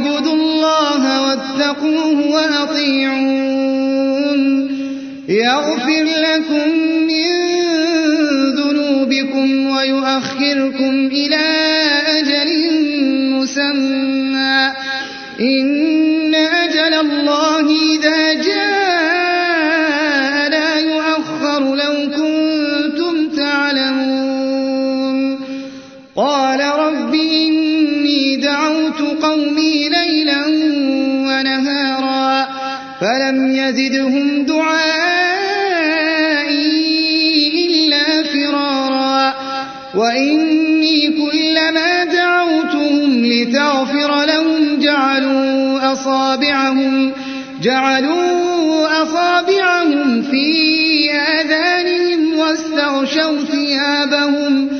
اعبدوا الله واتقوه وأطيعون. يغفر لكم من ذنوبكم ويؤخركم إلى أجل مسمى. إن أجل الله إذا جاء قومي ليلا ونهارا فلم يزدهم دعائي إلا فرارا وإني كلما دعوتهم لتغفر لهم جعلوا أصابعهم جعلوا أصابعهم في آذانهم واستغشوا ثيابهم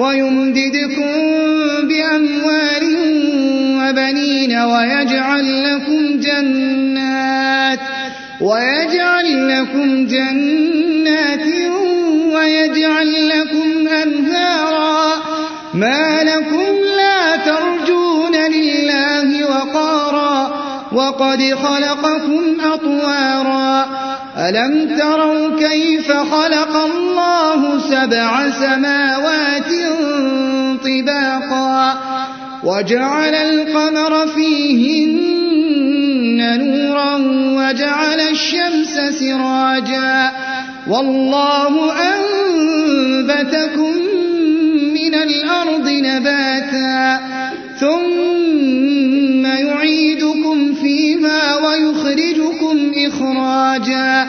ويمددكم بأموال وبنين ويجعل لكم جنات ويجعل لكم جنات ويجعل لكم أنهارا ما لكم لا ترجون لله وقارا وقد خلقكم أطوارا ألم تروا كيف خلق الله سبع سماوات طباقا وجعل القمر فيهن نورا وجعل الشمس سراجا والله أنبتكم من الأرض نباتا ثم يعيدكم فيها ويخرجكم إخراجا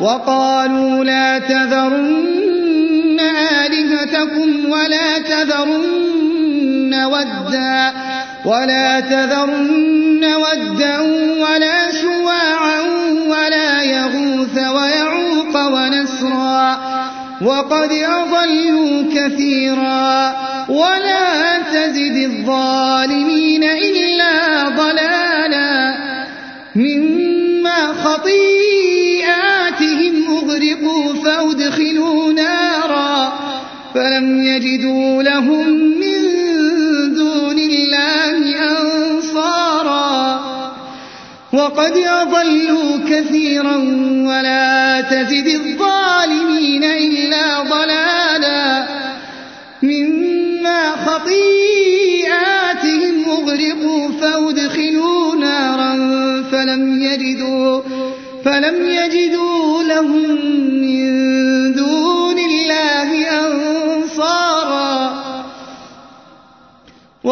وقالوا لا تذرن آلهتكم ولا تذرن ودا ولا تذرن ودا ولا سواعا ولا يغوث ويعوق ونسرا وقد أضلوا كثيرا ولا تزد الظالمين إلا ضلالا مما خطيئاتهم فلم يجدوا لهم من دون الله أنصارا وقد أضلوا كثيرا ولا تزد الظالمين إلا ضلالا مما خطيئاتهم أغرقوا فأدخلوا نارا فلم يجدوا فلم يجدوا لهم من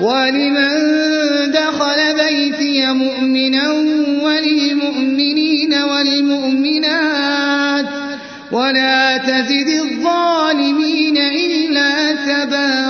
ولمن دخل بيتي مؤمنا وللمؤمنين والمؤمنات ولا تزد الظالمين إلا تبارا